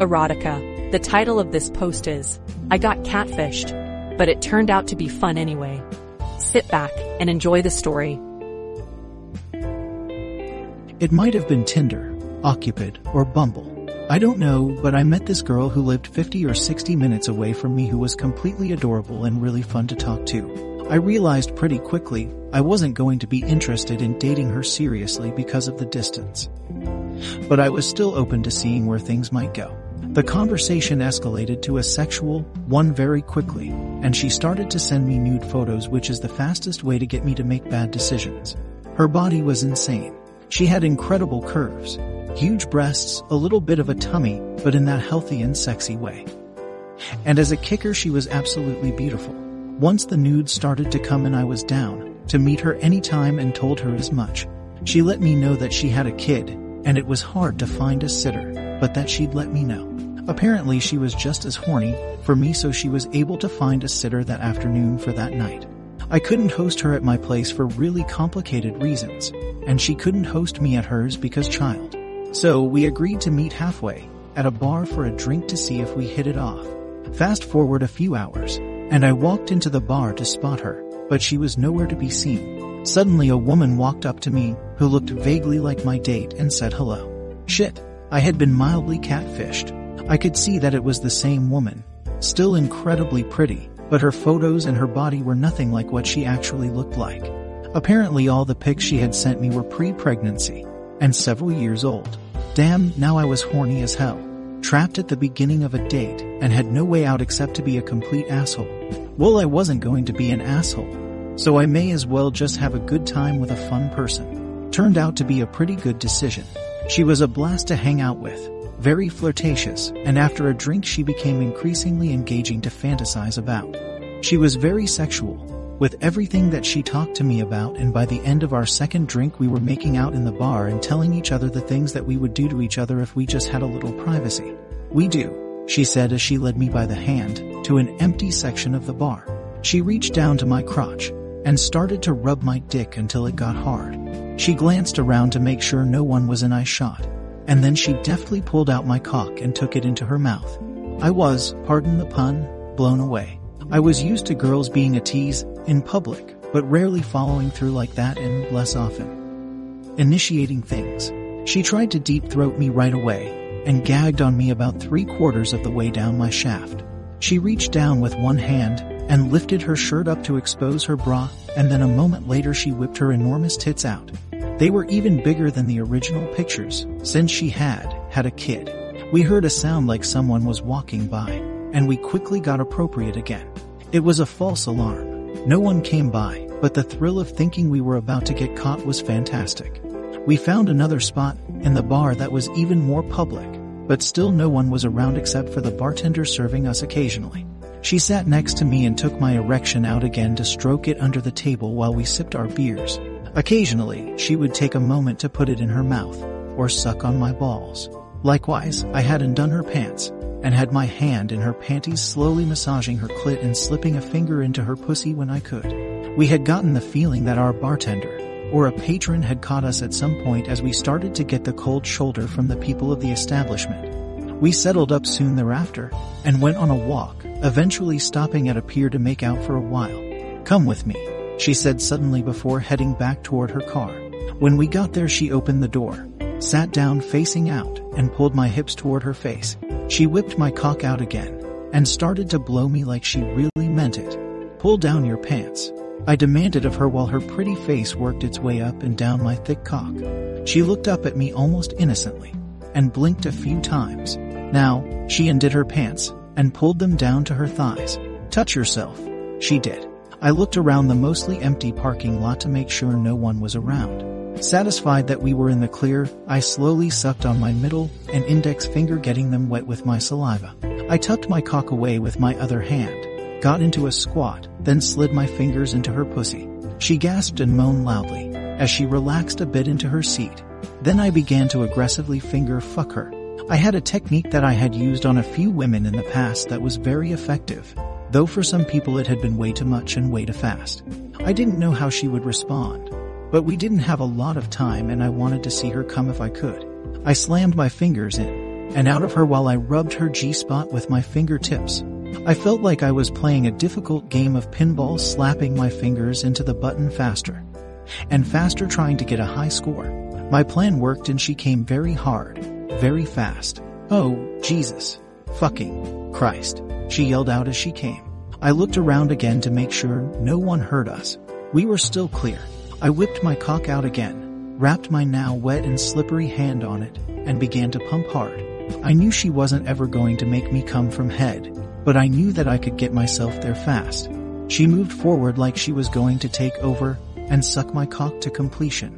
Erotica. The title of this post is, I got catfished, but it turned out to be fun anyway. Sit back and enjoy the story. It might have been Tinder, OkCupid, or Bumble. I don't know, but I met this girl who lived 50 or 60 minutes away from me who was completely adorable and really fun to talk to. I realized pretty quickly I wasn't going to be interested in dating her seriously because of the distance. But I was still open to seeing where things might go. The conversation escalated to a sexual one very quickly, and she started to send me nude photos which is the fastest way to get me to make bad decisions. Her body was insane. She had incredible curves, huge breasts, a little bit of a tummy, but in that healthy and sexy way. And as a kicker she was absolutely beautiful. Once the nudes started to come and I was down, to meet her anytime and told her as much. She let me know that she had a kid, and it was hard to find a sitter, but that she'd let me know. Apparently she was just as horny for me so she was able to find a sitter that afternoon for that night. I couldn't host her at my place for really complicated reasons, and she couldn't host me at hers because child. So we agreed to meet halfway, at a bar for a drink to see if we hit it off. Fast forward a few hours, and I walked into the bar to spot her, but she was nowhere to be seen. Suddenly a woman walked up to me, who looked vaguely like my date and said hello. Shit, I had been mildly catfished. I could see that it was the same woman, still incredibly pretty, but her photos and her body were nothing like what she actually looked like. Apparently all the pics she had sent me were pre-pregnancy, and several years old. Damn, now I was horny as hell. Trapped at the beginning of a date, and had no way out except to be a complete asshole. Well I wasn't going to be an asshole. So I may as well just have a good time with a fun person. Turned out to be a pretty good decision. She was a blast to hang out with, very flirtatious, and after a drink she became increasingly engaging to fantasize about. She was very sexual, with everything that she talked to me about and by the end of our second drink we were making out in the bar and telling each other the things that we would do to each other if we just had a little privacy. We do, she said as she led me by the hand to an empty section of the bar. She reached down to my crotch and started to rub my dick until it got hard. She glanced around to make sure no one was in eyeshot and then she deftly pulled out my cock and took it into her mouth. I was, pardon the pun, blown away. I was used to girls being a tease in public, but rarely following through like that and less often. Initiating things. She tried to deep throat me right away and gagged on me about three quarters of the way down my shaft. She reached down with one hand and lifted her shirt up to expose her bra and then a moment later she whipped her enormous tits out. They were even bigger than the original pictures, since she had had a kid. We heard a sound like someone was walking by, and we quickly got appropriate again. It was a false alarm. No one came by, but the thrill of thinking we were about to get caught was fantastic. We found another spot in the bar that was even more public, but still no one was around except for the bartender serving us occasionally. She sat next to me and took my erection out again to stroke it under the table while we sipped our beers. Occasionally, she would take a moment to put it in her mouth or suck on my balls. Likewise, I had undone her pants and had my hand in her panties slowly massaging her clit and slipping a finger into her pussy when I could. We had gotten the feeling that our bartender or a patron had caught us at some point as we started to get the cold shoulder from the people of the establishment. We settled up soon thereafter and went on a walk, eventually stopping at a pier to make out for a while. Come with me she said suddenly before heading back toward her car. When we got there she opened the door, sat down facing out, and pulled my hips toward her face. She whipped my cock out again, and started to blow me like she really meant it. Pull down your pants. I demanded of her while her pretty face worked its way up and down my thick cock. She looked up at me almost innocently, and blinked a few times. Now, she undid her pants, and pulled them down to her thighs. Touch yourself. She did. I looked around the mostly empty parking lot to make sure no one was around. Satisfied that we were in the clear, I slowly sucked on my middle and index finger getting them wet with my saliva. I tucked my cock away with my other hand, got into a squat, then slid my fingers into her pussy. She gasped and moaned loudly as she relaxed a bit into her seat. Then I began to aggressively finger fuck her. I had a technique that I had used on a few women in the past that was very effective though for some people it had been way too much and way too fast. I didn't know how she would respond, but we didn't have a lot of time and I wanted to see her come if I could. I slammed my fingers in and out of her while I rubbed her G-spot with my fingertips. I felt like I was playing a difficult game of pinball slapping my fingers into the button faster and faster trying to get a high score. My plan worked and she came very hard, very fast. Oh, Jesus. Fucking Christ. She yelled out as she came. I looked around again to make sure no one heard us. We were still clear. I whipped my cock out again, wrapped my now wet and slippery hand on it, and began to pump hard. I knew she wasn't ever going to make me come from head, but I knew that I could get myself there fast. She moved forward like she was going to take over and suck my cock to completion.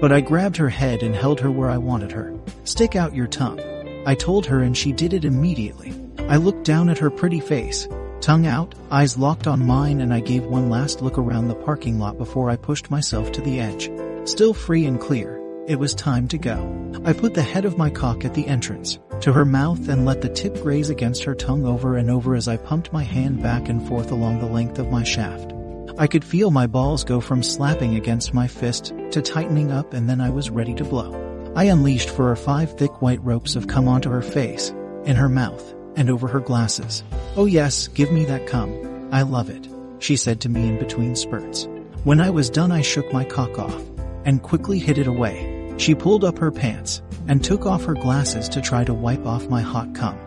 But I grabbed her head and held her where I wanted her. Stick out your tongue. I told her and she did it immediately. I looked down at her pretty face, tongue out, eyes locked on mine and I gave one last look around the parking lot before I pushed myself to the edge. Still free and clear, it was time to go. I put the head of my cock at the entrance, to her mouth and let the tip graze against her tongue over and over as I pumped my hand back and forth along the length of my shaft. I could feel my balls go from slapping against my fist to tightening up and then I was ready to blow. I unleashed for her five thick white ropes of cum onto her face, in her mouth, and over her glasses. Oh yes, give me that cum. I love it, she said to me in between spurts. When I was done I shook my cock off, and quickly hid it away. She pulled up her pants, and took off her glasses to try to wipe off my hot cum.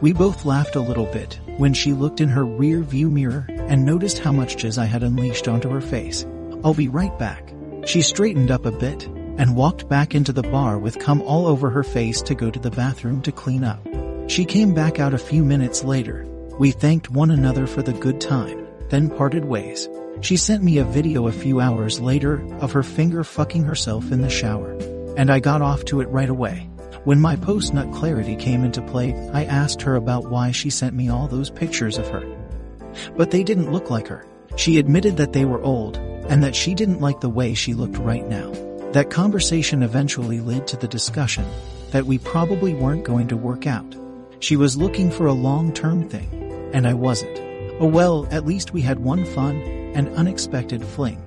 We both laughed a little bit when she looked in her rear view mirror and noticed how much jizz I had unleashed onto her face. I'll be right back. She straightened up a bit and walked back into the bar with cum all over her face to go to the bathroom to clean up. She came back out a few minutes later. We thanked one another for the good time, then parted ways. She sent me a video a few hours later of her finger fucking herself in the shower, and I got off to it right away. When my post-nut clarity came into play, I asked her about why she sent me all those pictures of her. But they didn't look like her. She admitted that they were old, and that she didn't like the way she looked right now. That conversation eventually led to the discussion that we probably weren't going to work out. She was looking for a long-term thing, and I wasn't. Oh well, at least we had one fun and unexpected fling.